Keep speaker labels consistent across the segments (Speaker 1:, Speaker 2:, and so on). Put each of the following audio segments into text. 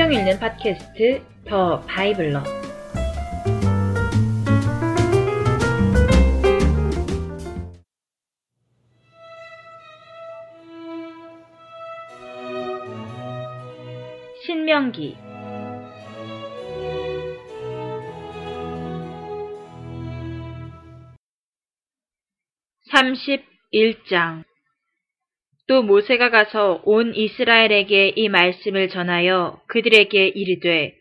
Speaker 1: 성경 읽는 팟캐스트 더 바이블러. 신명기. 3 1장 또 모세가 가서 온 이스라엘에게 이 말씀을 전하여 그들에게 이르되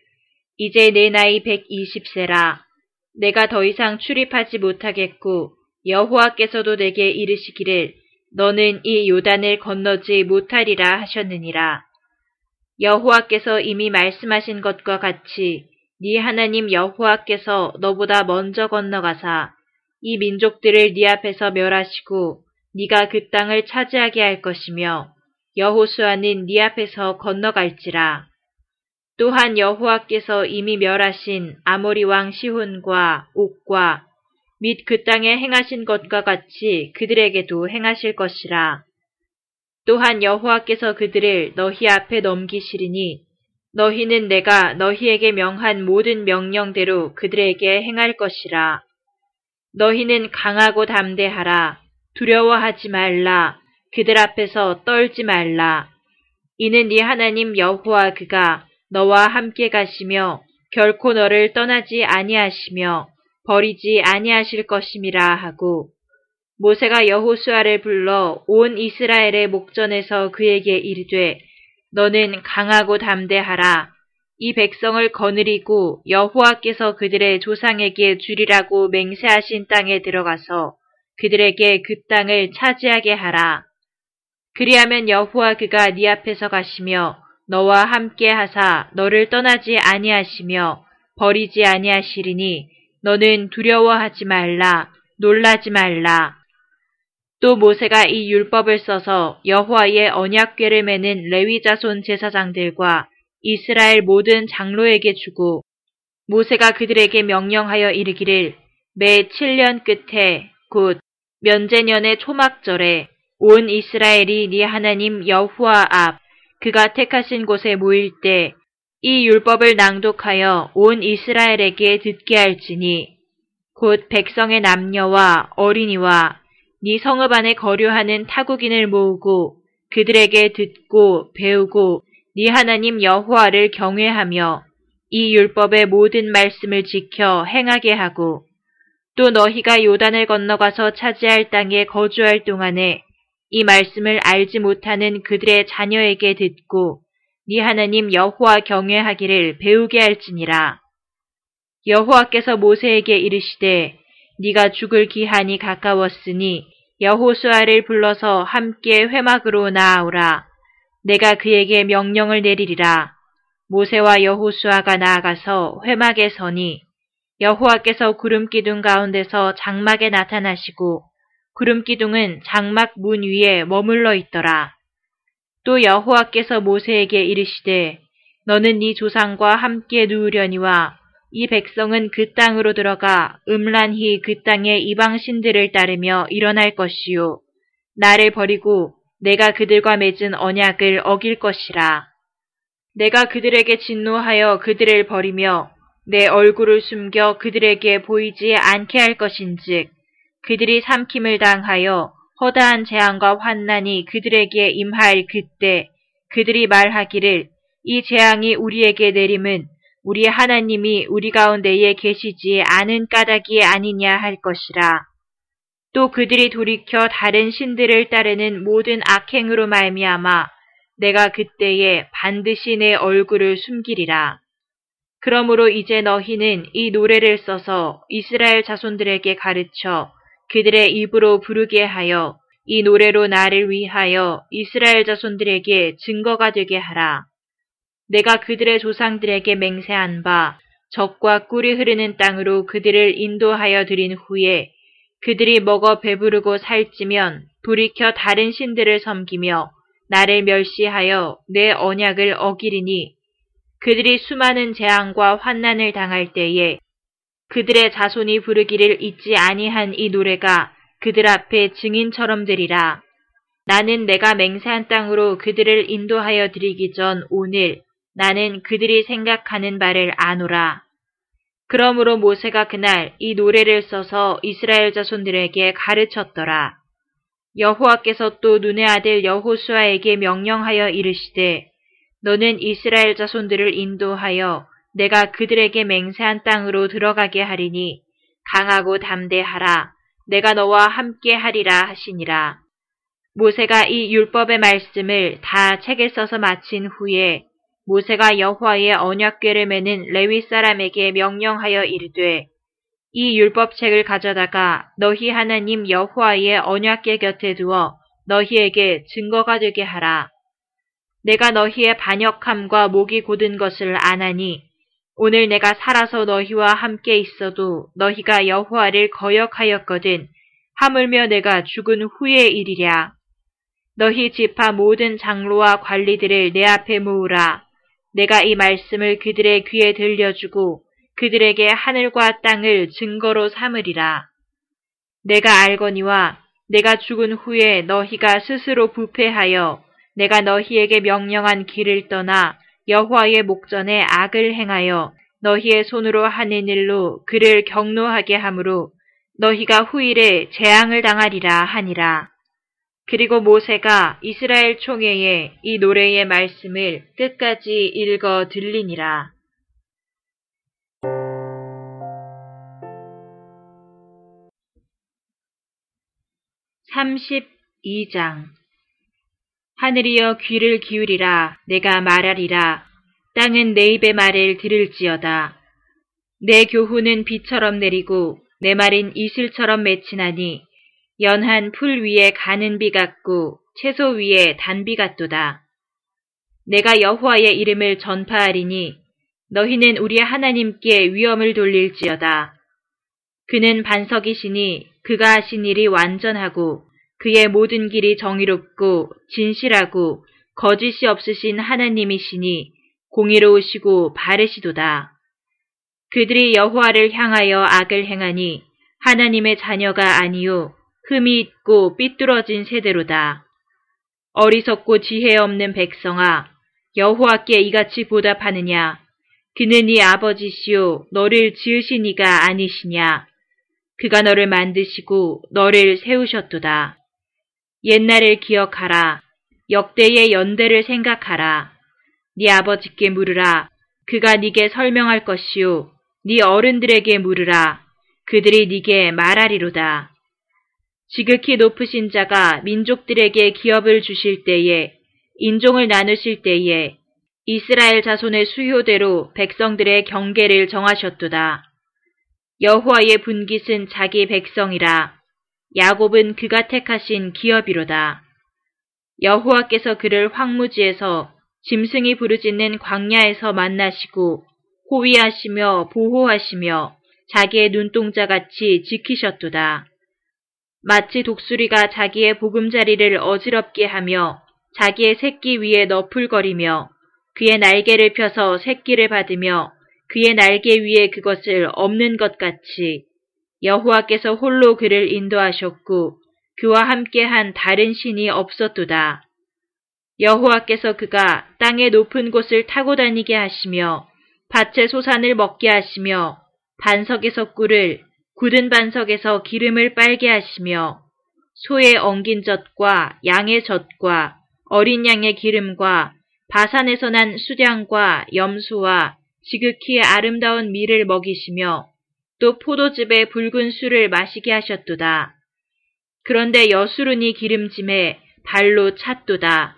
Speaker 1: 이제 내 나이 120세라 내가 더 이상 출입하지 못하겠고 여호와께서도 내게 이르시기를 너는 이 요단을 건너지 못하리라 하셨느니라. 여호와께서 이미 말씀하신 것과 같이 네 하나님 여호와께서 너보다 먼저 건너가사 이 민족들을 네 앞에서 멸하시고 네가 그 땅을 차지하게 할 것이며 여호수아는 네 앞에서 건너갈지라. 또한 여호와께서 이미 멸하신 아모리 왕 시혼과 옥과 및 그 땅에 행하신 것과 같이 그들에게도 행하실 것이라. 또한 여호와께서 그들을 너희 앞에 넘기시리니 너희는 내가 너희에게 명한 모든 명령대로 그들에게 행할 것이라. 너희는 강하고 담대하라. 두려워하지 말라. 그들 앞에서 떨지 말라. 이는 네 하나님 여호와 그가 너와 함께 가시며 결코 너를 떠나지 아니하시며 버리지 아니하실 것임이라 하고 모세가 여호수아를 불러 온 이스라엘의 목전에서 그에게 이르되 너는 강하고 담대하라. 이 백성을 거느리고 여호와께서 그들의 조상에게 주리라고 맹세하신 땅에 들어가서 그들에게 그 땅을 차지하게 하라. 그리하면 여호와 그가 네 앞에서 가시며 너와 함께 하사 너를 떠나지 아니하시며 버리지 아니하시리니 너는 두려워하지 말라 놀라지 말라. 또 모세가 이 율법을 써서 여호와의 언약궤를 매는 레위 자손 제사장들과 이스라엘 모든 장로에게 주고 모세가 그들에게 명령하여 이르기를 매 7년 끝에 곧 면제년의 초막절에 온 이스라엘이 네 하나님 여호와 앞 그가 택하신 곳에 모일 때 이 율법을 낭독하여 온 이스라엘에게 듣게 할지니 곧 백성의 남녀와 어린이와 네 성읍 안에 거류하는 타국인을 모으고 그들에게 듣고 배우고 네 하나님 여호와를 경외하며 이 율법의 모든 말씀을 지켜 행하게 하고 또 너희가 요단을 건너가서 차지할 땅에 거주할 동안에 이 말씀을 알지 못하는 그들의 자녀에게 듣고 네 하나님 여호와 경외하기를 배우게 할지니라. 여호와께서 모세에게 이르시되 네가 죽을 기한이 가까웠으니 여호수아를 불러서 함께 회막으로 나아오라. 내가 그에게 명령을 내리리라. 모세와 여호수아가 나아가서 회막에 서니 여호와께서 구름 기둥 가운데서 장막에 나타나시고 구름 기둥은 장막 문 위에 머물러 있더라. 또 여호와께서 모세에게 이르시되 너는 네 조상과 함께 누우려니와 이 백성은 그 땅으로 들어가 음란히 그 땅의 이방 신들을 따르며 일어날 것이요 나를 버리고 내가 그들과 맺은 언약을 어길 것이라. 내가 그들에게 진노하여 그들을 버리며 내 얼굴을 숨겨 그들에게 보이지 않게 할 것인즉 그들이 삼킴을 당하여 허다한 재앙과 환난이 그들에게 임할 그때 그들이 말하기를 이 재앙이 우리에게 내림은 우리 하나님이 우리 가운데에 계시지 않은 까닭이 아니냐 할 것이라. 또 그들이 돌이켜 다른 신들을 따르는 모든 악행으로 말미암아 내가 그때에 반드시 내 얼굴을 숨기리라. 그러므로 이제 너희는 이 노래를 써서 이스라엘 자손들에게 가르쳐 그들의 입으로 부르게 하여 이 노래로 나를 위하여 이스라엘 자손들에게 증거가 되게 하라. 내가 그들의 조상들에게 맹세한 바 적과 꿀이 흐르는 땅으로 그들을 인도하여 드린 후에 그들이 먹어 배부르고 살찌면 돌이켜 다른 신들을 섬기며 나를 멸시하여 내 언약을 어기리니 그들이 수많은 재앙과 환난을 당할 때에 그들의 자손이 부르기를 잊지 아니한 이 노래가 그들 앞에 증인처럼 되리라. 나는 내가 맹세한 땅으로 그들을 인도하여 드리기 전 오늘 나는 그들이 생각하는 바를 아노라. 그러므로 모세가 그날 이 노래를 써서 이스라엘 자손들에게 가르쳤더라. 여호와께서 또 눈의 아들 여호수아에게 명령하여 이르시되 너는 이스라엘 자손들을 인도하여 내가 그들에게 맹세한 땅으로 들어가게 하리니 강하고 담대하라 내가 너와 함께 하리라 하시니라. 모세가 이 율법의 말씀을 다 책에 써서 마친 후에 모세가 여호와의 언약궤를 매는 레위 사람에게 명령하여 이르되 이 율법책을 가져다가 너희 하나님 여호와의 언약궤 곁에 두어 너희에게 증거가 되게 하라. 내가 너희의 반역함과 목이 곧은 것을 아나니 오늘 내가 살아서 너희와 함께 있어도 너희가 여호와를 거역하였거든 하물며 내가 죽은 후의 일이랴. 너희 지파 모든 장로와 관리들을 내 앞에 모으라. 내가 이 말씀을 그들의 귀에 들려주고 그들에게 하늘과 땅을 증거로 삼으리라. 내가 알거니와 내가 죽은 후에 너희가 스스로 부패하여 내가 너희에게 명령한 길을 떠나 여호와의 목전에 악을 행하여 너희의 손으로 하는 일로 그를 경노하게 하므로 너희가 후일에 재앙을 당하리라 하니라. 그리고 모세가 이스라엘 총회에 이 노래의 말씀을 끝까지 읽어 들리니라. 삼십장 하늘이여 귀를 기울이라 내가 말하리라 땅은 내 입의 말을 들을지어다. 내 교훈은 비처럼 내리고 내 말인 이슬처럼 맺히나니 연한 풀 위에 가는 비 같고 채소 위에 단비 같도다. 내가 여호와의 이름을 전파하리니 너희는 우리 하나님께 위엄을 돌릴지어다. 그는 반석이시니 그가 하신 일이 완전하고 그의 모든 길이 정의롭고 진실하고 거짓이 없으신 하나님이시니 공의로우시고 바르시도다. 그들이 여호와를 향하여 악을 행하니 하나님의 자녀가 아니요 흠이 있고 삐뚤어진 세대로다. 어리석고 지혜 없는 백성아, 여호와께 이같이 보답하느냐? 그는 네 아버지시오 너를 지으신 이가 아니시냐? 그가 너를 만드시고 너를 세우셨도다. 옛날을 기억하라. 역대의 연대를 생각하라. 네 아버지께 물으라. 그가 네게 설명할 것이요. 네 어른들에게 물으라. 그들이 네게 말하리로다. 지극히 높으신 자가 민족들에게 기업을 주실 때에 인종을 나누실 때에 이스라엘 자손의 수효대로 백성들의 경계를 정하셨도다. 여호와의 분깃은 자기 백성이라. 야곱은 그가 택하신 기업이로다. 여호와께서 그를 황무지에서 짐승이 부르짖는 광야에서 만나시고 호위하시며 보호하시며 자기의 눈동자 같이 지키셨도다. 마치 독수리가 자기의 보금자리를 어지럽게 하며 자기의 새끼 위에 너풀거리며 그의 날개를 펴서 새끼를 받으며 그의 날개 위에 그것을 없는 것 같이 여호와께서 홀로 그를 인도하셨고 그와 함께한 다른 신이 없었도다. 여호와께서 그가 땅의 높은 곳을 타고 다니게 하시며 밭의 소산을 먹게 하시며 반석에서 꿀을 굳은 반석에서 기름을 빨게 하시며 소의 엉긴 젖과 양의 젖과 어린 양의 기름과 바산에서 난 수량과 염소와 지극히 아름다운 밀을 먹이시며 또 포도즙에 붉은 술을 마시게 하셨도다. 그런데 여수run이 기름짐에 발로 찼도다.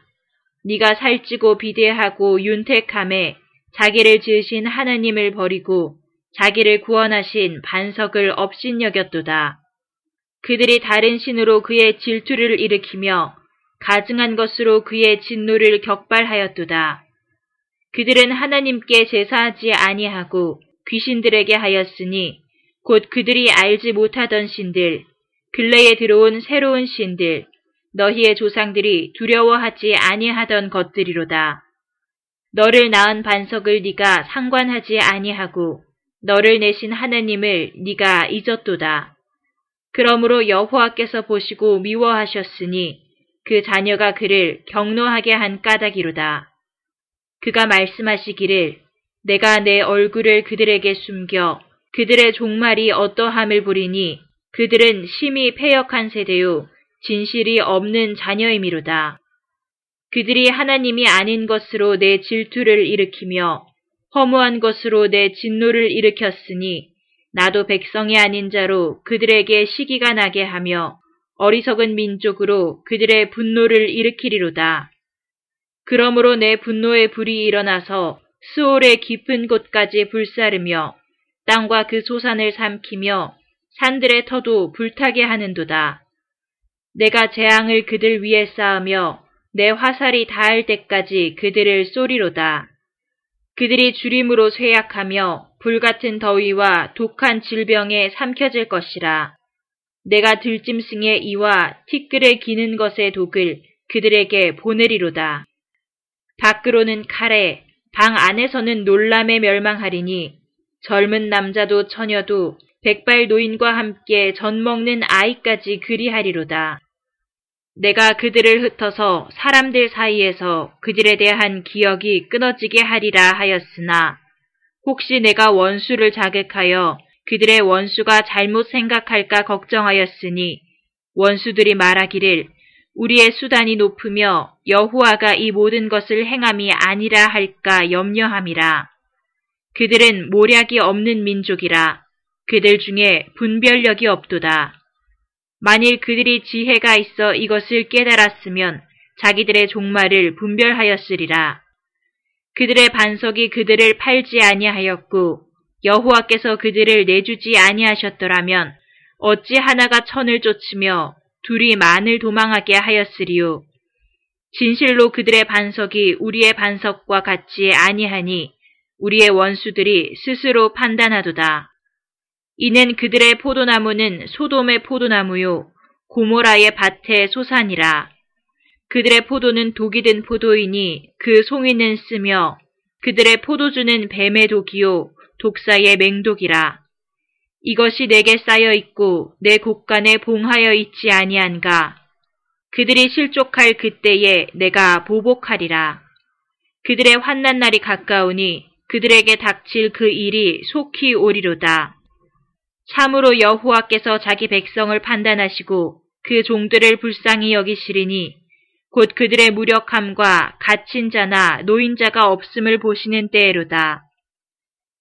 Speaker 1: 네가 살찌고 비대하고 윤택함에 자기를 지으신 하나님을 버리고 자기를 구원하신 반석을 업신여겼도다. 그들이 다른 신으로 그의 질투를 일으키며 가증한 것으로 그의 진노를 격발하였도다. 그들은 하나님께 제사하지 아니하고 귀신들에게 하였으니 곧 그들이 알지 못하던 신들, 근래에 들어온 새로운 신들, 너희의 조상들이 두려워하지 아니하던 것들이로다. 너를 낳은 반석을 네가 상관하지 아니하고 너를 내신 하나님을 네가 잊었도다. 그러므로 여호와께서 보시고 미워하셨으니 그 자녀가 그를 경노하게 한 까닭이로다. 그가 말씀하시기를 내가 내 얼굴을 그들에게 숨겨 그들의 종말이 어떠함을 보리니 그들은 심히 패역한 세대요 진실이 없는 자녀이미로다. 그들이 하나님이 아닌 것으로 내 질투를 일으키며 허무한 것으로 내 진노를 일으켰으니 나도 백성이 아닌 자로 그들에게 시기가 나게 하며 어리석은 민족으로 그들의 분노를 일으키리로다. 그러므로 내 분노의 불이 일어나서 스올의 깊은 곳까지 불사르며 땅과 그 소산을 삼키며 산들의 터도 불타게 하는도다. 내가 재앙을 그들 위에 쌓으며 내 화살이 닿을 때까지 그들을 쏘리로다. 그들이 주림으로 쇠약하며 불같은 더위와 독한 질병에 삼켜질 것이라. 내가 들짐승의 이와 티끌에 기는 것의 독을 그들에게 보내리로다. 밖으로는 칼에, 방 안에서는 놀람에 멸망하리니 젊은 남자도 처녀도 백발 노인과 함께 전 먹는 아이까지 그리하리로다. 내가 그들을 흩어서 사람들 사이에서 그들에 대한 기억이 끊어지게 하리라 하였으나 혹시 내가 원수를 자극하여 그들의 원수가 잘못 생각할까 걱정하였으니 원수들이 말하기를 우리의 수단이 높으며 여호와가 이 모든 것을 행함이 아니라 할까 염려함이라. 그들은 모략이 없는 민족이라 그들 중에 분별력이 없도다. 만일 그들이 지혜가 있어 이것을 깨달았으면 자기들의 종말을 분별하였으리라. 그들의 반석이 그들을 팔지 아니하였고 여호와께서 그들을 내주지 아니하셨더라면 어찌 하나가 천을 쫓으며 둘이 만을 도망하게 하였으리요. 진실로 그들의 반석이 우리의 반석과 같지 아니하니 우리의 원수들이 스스로 판단하도다. 이는 그들의 포도나무는 소돔의 포도나무요 고모라의 밭의 소산이라. 그들의 포도는 독이 든 포도이니 그 송이는 쓰며 그들의 포도주는 뱀의 독이요 독사의 맹독이라. 이것이 내게 쌓여 있고 내 곳간에 봉하여 있지 아니한가. 그들이 실족할 그때에 내가 보복하리라. 그들의 환난 날이 가까우니 그들에게 닥칠 그 일이 속히 오리로다. 참으로 여호와께서 자기 백성을 판단하시고 그 종들을 불쌍히 여기시리니 곧 그들의 무력함과 갇힌 자나 노인자가 없음을 보시는 때에로다.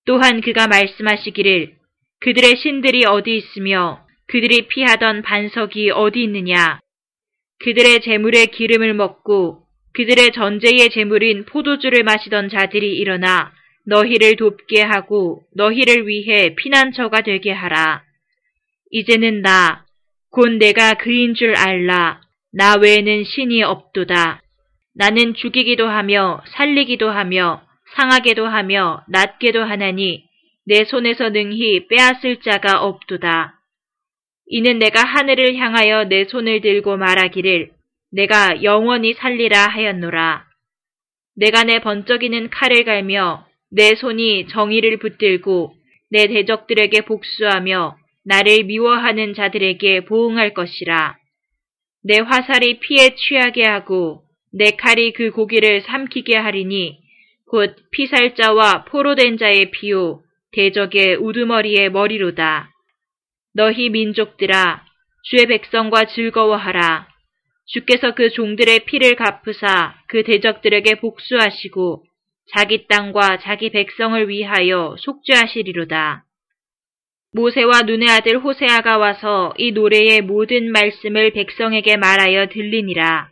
Speaker 1: 또한 그가 말씀하시기를 그들의 신들이 어디 있으며 그들이 피하던 반석이 어디 있느냐. 그들의 재물의 기름을 먹고 그들의 전제의 재물인 포도주를 마시던 자들이 일어나 너희를 돕게 하고 너희를 위해 피난처가 되게 하라. 이제는 나, 곧 내가 그인 줄 알라. 나 외에는 신이 없도다. 나는 죽이기도 하며 살리기도 하며 상하게도 하며 낫게도 하나니 내 손에서 능히 빼앗을 자가 없도다. 이는 내가 하늘을 향하여 내 손을 들고 말하기를 내가 영원히 살리라 하였노라. 내가 내 번쩍이는 칼을 갈며 내 손이 정의를 붙들고 내 대적들에게 복수하며 나를 미워하는 자들에게 보응할 것이라. 내 화살이 피에 취하게 하고 내 칼이 그 고기를 삼키게 하리니 곧 피살자와 포로된 자의 피요 대적의 우두머리의 머리로다. 너희 민족들아 주의 백성과 즐거워하라. 주께서 그 종들의 피를 갚으사 그 대적들에게 복수하시고 자기 땅과 자기 백성을 위하여 속죄하시리로다. 모세와 눈의 아들 호세아가 와서 이 노래의 모든 말씀을 백성에게 말하여 들리니라.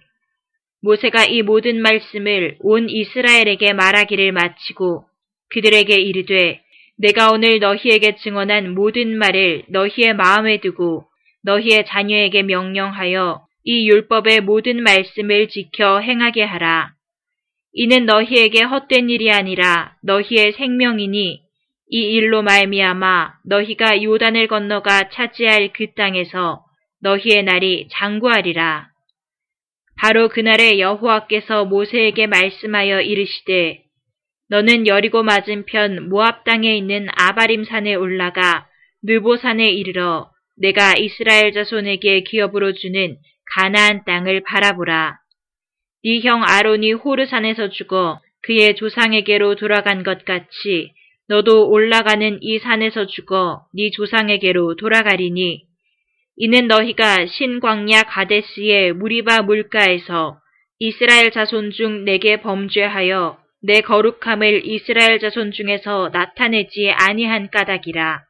Speaker 1: 모세가 이 모든 말씀을 온 이스라엘에게 말하기를 마치고 그들에게 이르되 내가 오늘 너희에게 증언한 모든 말을 너희의 마음에 두고 너희의 자녀에게 명령하여 이 율법의 모든 말씀을 지켜 행하게 하라. 이는 너희에게 헛된 일이 아니라 너희의 생명이니 이 일로 말미암아 너희가 요단을 건너가 차지할 그 땅에서 너희의 날이 장구하리라. 바로 그날에 여호와께서 모세에게 말씀하여 이르시되 너는 여리고 맞은편 모압 땅에 있는 아바림 산에 올라가 느보 산에 이르러 내가 이스라엘 자손에게 기업으로 주는 가나안 땅을 바라보라. 네형 아론이 호르산에서 죽어 그의 조상에게로 돌아간 것 같이 너도 올라가는 이 산에서 죽어 네 조상에게로 돌아가리니 이는 너희가 신광야 가데스의 무리바 물가에서 이스라엘 자손 중 내게 범죄하여 내 거룩함을 이스라엘 자손 중에서 나타내지 아니한 까닭이라.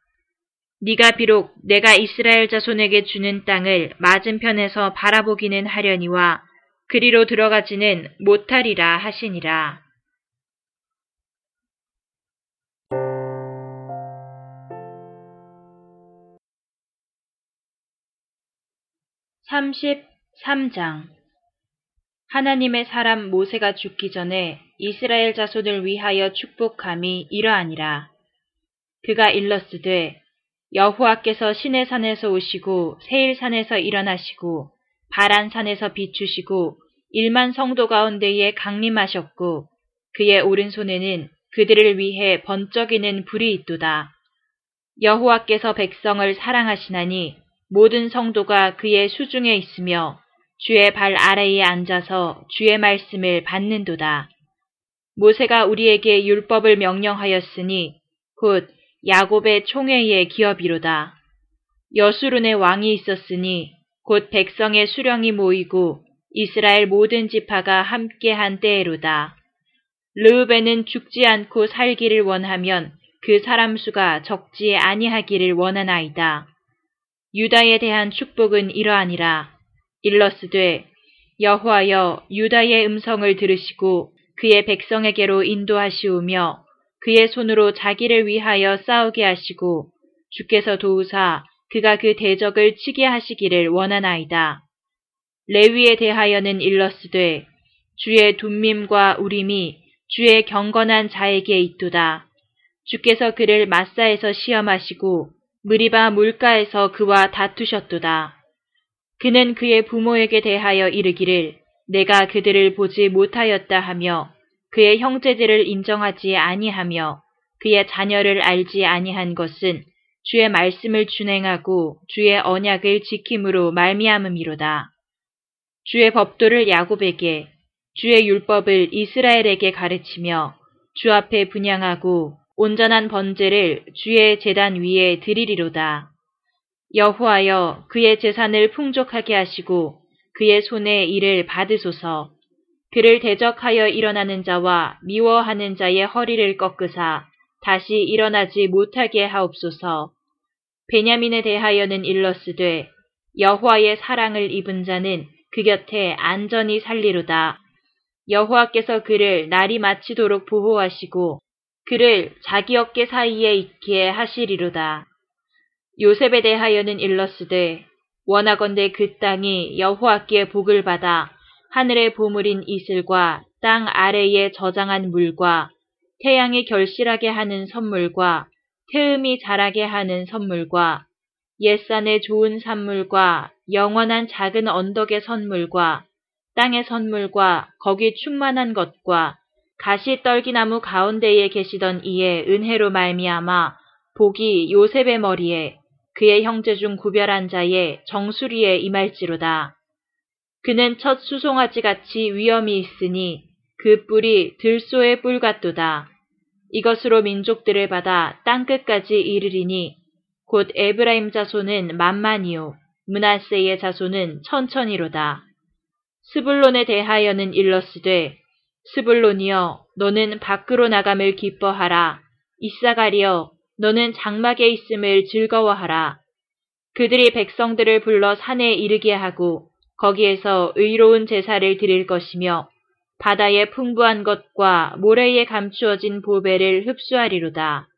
Speaker 1: 네가 비록 내가 이스라엘 자손에게 주는 땅을 맞은편에서 바라보기는 하려니와 그리로 들어가지는 못하리라 하시니라. 33장 하나님의 사람 모세가 죽기 전에 이스라엘 자손을 위하여 축복함이 이러하니라. 그가 일렀으되 여호와께서 신의 산에서 오시고 세일산에서 일어나시고 바란산에서 비추시고 일만 성도 가운데에 강림하셨고 그의 오른손에는 그들을 위해 번쩍이는 불이 있도다. 여호와께서 백성을 사랑하시나니 모든 성도가 그의 수중에 있으며 주의 발 아래에 앉아서 주의 말씀을 받는도다. 모세가 우리에게 율법을 명령하였으니 곧 야곱의 총회의 기업이로다. 여수룬의 왕이 있었으니 곧 백성의 수령이 모이고 이스라엘 모든 지파가 함께한 때에로다. 르우벤은 죽지 않고 살기를 원하면 그 사람 수가 적지 아니하기를 원하나이다. 유다에 대한 축복은 이러하니라. 일러스되 여호와여 유다의 음성을 들으시고 그의 백성에게로 인도하시오며 그의 손으로 자기를 위하여 싸우게 하시고 주께서 도우사 그가 그 대적을 치게 하시기를 원하나이다. 레위에 대하여는 일러스되 주의 둠밈과 우림이 주의 경건한 자에게 있도다. 주께서 그를 마사에서 시험하시고 무리바 물가에서 그와 다투셨도다. 그는 그의 부모에게 대하여 이르기를 내가 그들을 보지 못하였다 하며 그의 형제들을 인정하지 아니하며 그의 자녀를 알지 아니한 것은 주의 말씀을 준행하고 주의 언약을 지킴으로 말미암음이로다. 주의 법도를 야곱에게 주의 율법을 이스라엘에게 가르치며 주 앞에 분양하고 온전한 번제를 주의 재단 위에 드리리로다. 여호하여 그의 재산을 풍족하게 하시고 그의 손에 일을 받으소서. 그를 대적하여 일어나는 자와 미워하는 자의 허리를 꺾으사 다시 일어나지 못하게 하옵소서. 베냐민에 대하여는 일러스되 여호와의 사랑을 입은 자는 그 곁에 안전히 살리로다. 여호와께서 그를 날이 마치도록 보호하시고 그를 자기 어깨 사이에 있게 하시리로다. 요셉에 대하여는 일러스되 원하건대 그 땅이 여호와께 복을 받아 하늘의 보물인 이슬과 땅 아래에 저장한 물과 태양이 결실하게 하는 선물과 태음이 자라게 하는 선물과 옛산의 좋은 산물과 영원한 작은 언덕의 선물과 땅의 선물과 거기 충만한 것과 가시 떨기나무 가운데에 계시던 이의 은혜로 말미암아 복이 요셉의 머리에 그의 형제 중 구별한 자의 정수리에 임할지로다. 그는 첫 수송아지 같이 위엄이 있으니 그 뿔이 들소의 뿔 같도다. 이것으로 민족들을 받아 땅끝까지 이르리니 곧 에브라임 자손은 만만이요 문하세의 자손은 천천히로다. 스불론에 대하여는 일러스되 스불론이여 너는 밖으로 나감을 기뻐하라. 이사가리여 너는 장막에 있음을 즐거워하라. 그들이 백성들을 불러 산에 이르게 하고 거기에서 의로운 제사를 드릴 것이며 바다의 풍부한 것과 모래에 감추어진 보배를 흡수하리로다.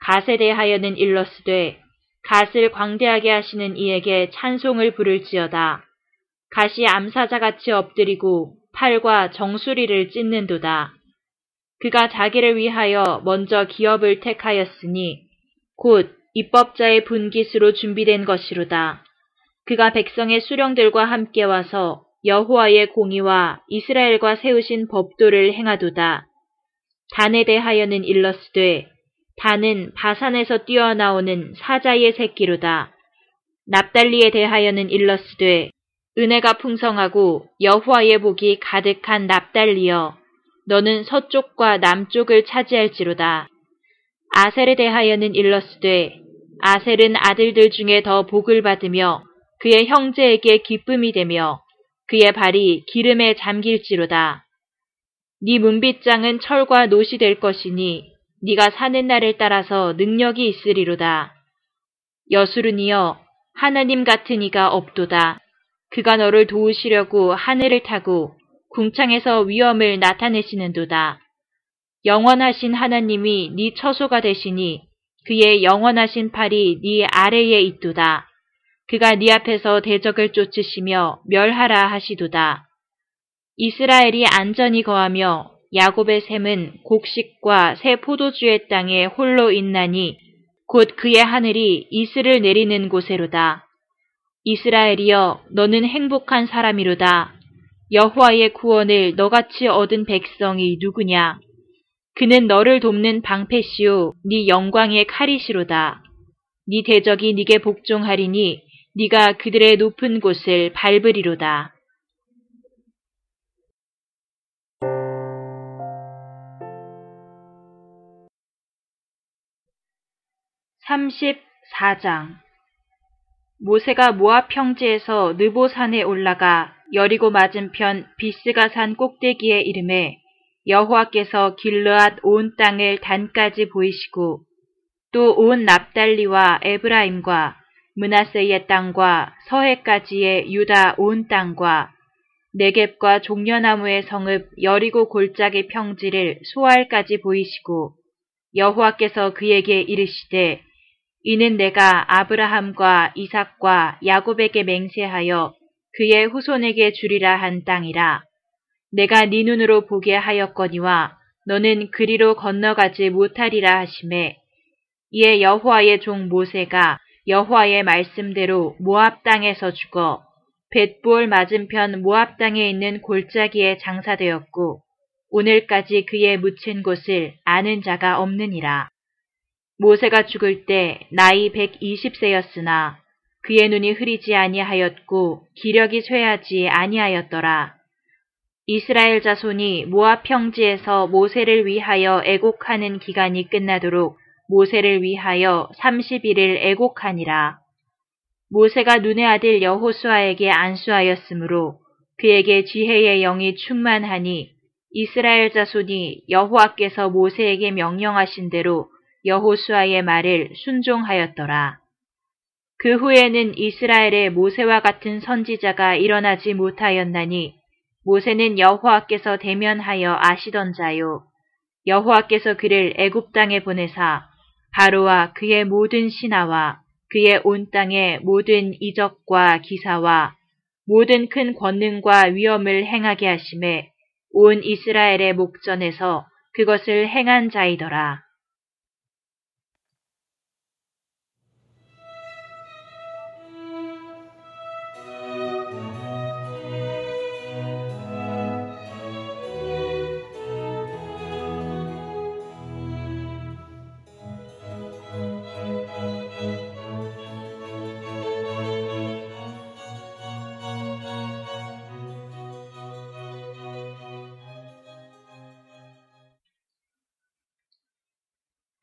Speaker 1: 갓에 대하여는 일러스되 갓을 광대하게 하시는 이에게 찬송을 부를지어다. 갓이 암사자같이 엎드리고 팔과 정수리를 찢는도다. 그가 자기를 위하여 먼저 기업을 택하였으니 곧 입법자의 분깃으로 준비된 것이로다. 그가 백성의 수령들과 함께 와서 여호와의 공의와 이스라엘과 세우신 법도를 행하도다. 단에 대하여는 일러스되 단은 바산에서 뛰어나오는 사자의 새끼로다. 납달리에 대하여는 일러스되 은혜가 풍성하고 여호와의 복이 가득한 납달리여 너는 서쪽과 남쪽을 차지할지로다. 아셀에 대하여는 일러스되 아셀은 아들들 중에 더 복을 받으며 그의 형제에게 기쁨이 되며 그의 발이 기름에 잠길지로다. 네 문빗장은 철과 노시 될 것이니 네가 사는 날을 따라서 능력이 있으리로다. 여수르니여 하나님 같은 이가 없도다. 그가 너를 도우시려고 하늘을 타고 궁창에서 위엄을 나타내시는도다. 영원하신 하나님이 네 처소가 되시니 그의 영원하신 팔이 네 아래에 있도다. 그가 네 앞에서 대적을 쫓으시며 멸하라 하시도다. 이스라엘이 안전히 거하며 야곱의 샘은 곡식과 새 포도주의 땅에 홀로 있나니 곧 그의 하늘이 이슬을 내리는 곳에로다. 이스라엘이여 너는 행복한 사람이로다. 여호와의 구원을 너같이 얻은 백성이 누구냐? 그는 너를 돕는 방패시오 네 영광의 칼이시로다. 네 대적이 네게 복종하리니 네가 그들의 높은 곳을 밟으리로다. 34장 모세가 모압 평지에서 느보산에 올라가 여리고 맞은편 비스가 산 꼭대기에 이름에 여호와께서 길르앗 온 땅을 단까지 보이시고 또 온 납달리와 에브라임과 문하세의 땅과 서해까지의 유다 온 땅과 네겝과 종려나무의 성읍 여리고 골짜기 평지를 소알까지 보이시고 여호와께서 그에게 이르시되 이는 내가 아브라함과 이삭과 야곱에게 맹세하여 그의 후손에게 주리라 한 땅이라. 내가 네 눈으로 보게 하였거니와 너는 그리로 건너가지 못하리라 하심에 이에 여호와의 종 모세가 여호와의 말씀대로 모압 땅에서 죽어 벳볼 맞은편 모압 땅에 있는 골짜기에 장사되었고 오늘까지 그의 묻힌 곳을 아는 자가 없느니라. 모세가 죽을 때 나이 120세였으나 그의 눈이 흐리지 아니하였고 기력이 쇠하지 아니하였더라. 이스라엘 자손이 모압 평지에서 모세를 위하여 애곡하는 기간이 끝나도록 모세를 위하여 30일을 애곡하니라. 모세가 눈의 아들 여호수아에게 안수하였으므로 그에게 지혜의 영이 충만하니 이스라엘 자손이 여호와께서 모세에게 명령하신 대로 여호수아의 말을 순종하였더라. 그 후에는 이스라엘의 모세와 같은 선지자가 일어나지 못하였나니 모세는 여호와께서 대면하여 아시던 자요. 여호와께서 그를 애굽 땅에 보내사 바로와 그의 모든 신하와 그의 온 땅의 모든 이적과 기사와 모든 큰 권능과 위엄을 행하게 하심에 온 이스라엘의 목전에서 그것을 행한 자이더라.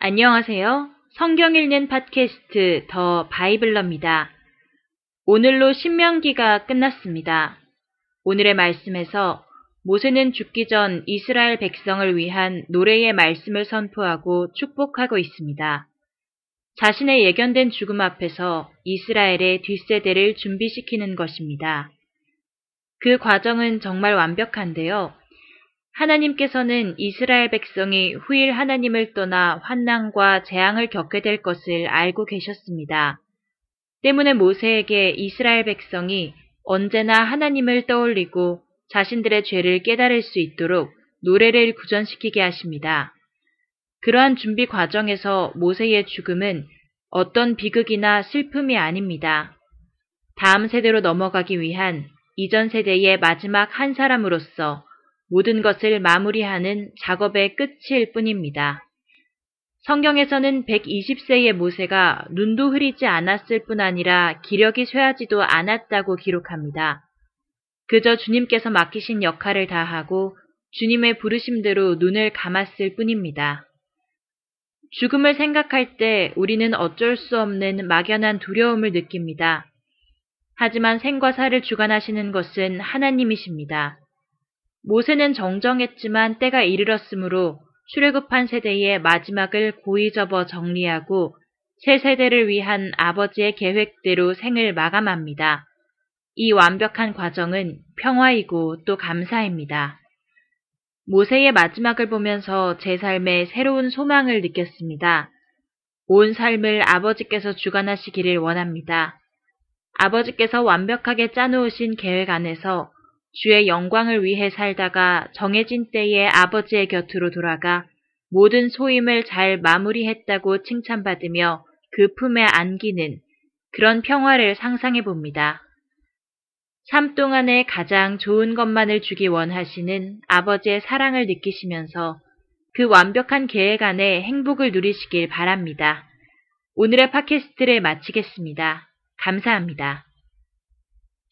Speaker 1: 안녕하세요. 성경 읽는 팟캐스트 더 바이블러입니다. 오늘로 신명기가 끝났습니다. 오늘의 말씀에서 모세는 죽기 전 이스라엘 백성을 위한 노래의 말씀을 선포하고 축복하고 있습니다. 자신의 예견된 죽음 앞에서 이스라엘의 뒷세대를 준비시키는 것입니다. 그 과정은 정말 완벽한데요. 하나님께서는 이스라엘 백성이 후일 하나님을 떠나 환난과 재앙을 겪게 될 것을 알고 계셨습니다. 때문에 모세에게 이스라엘 백성이 언제나 하나님을 떠올리고 자신들의 죄를 깨달을 수 있도록 노래를 구전시키게 하십니다. 그러한 준비 과정에서 모세의 죽음은 어떤 비극이나 슬픔이 아닙니다. 다음 세대로 넘어가기 위한 이전 세대의 마지막 한 사람으로서 모든 것을 마무리하는 작업의 끝일 뿐입니다. 성경에서는 120세의 모세가 눈도 흐리지 않았을 뿐 아니라 기력이 쇠하지도 않았다고 기록합니다. 그저 주님께서 맡기신 역할을 다하고 주님의 부르심대로 눈을 감았을 뿐입니다. 죽음을 생각할 때 우리는 어쩔 수 없는 막연한 두려움을 느낍니다. 하지만 생과 사를 주관하시는 것은 하나님이십니다. 모세는 정정했지만 때가 이르렀으므로 출애굽한 세대의 마지막을 고이 접어 정리하고 새 세대를 위한 아버지의 계획대로 생을 마감합니다. 이 완벽한 과정은 평화이고 또 감사입니다. 모세의 마지막을 보면서 제 삶에 새로운 소망을 느꼈습니다. 온 삶을 아버지께서 주관하시기를 원합니다. 아버지께서 완벽하게 짜놓으신 계획 안에서 주의 영광을 위해 살다가 정해진 때에 아버지의 곁으로 돌아가 모든 소임을 잘 마무리했다고 칭찬받으며 그 품에 안기는 그런 평화를 상상해 봅니다. 삶 동안에 가장 좋은 것만을 주기 원하시는 아버지의 사랑을 느끼시면서 그 완벽한 계획 안에 행복을 누리시길 바랍니다. 오늘의 팟캐스트를 마치겠습니다. 감사합니다.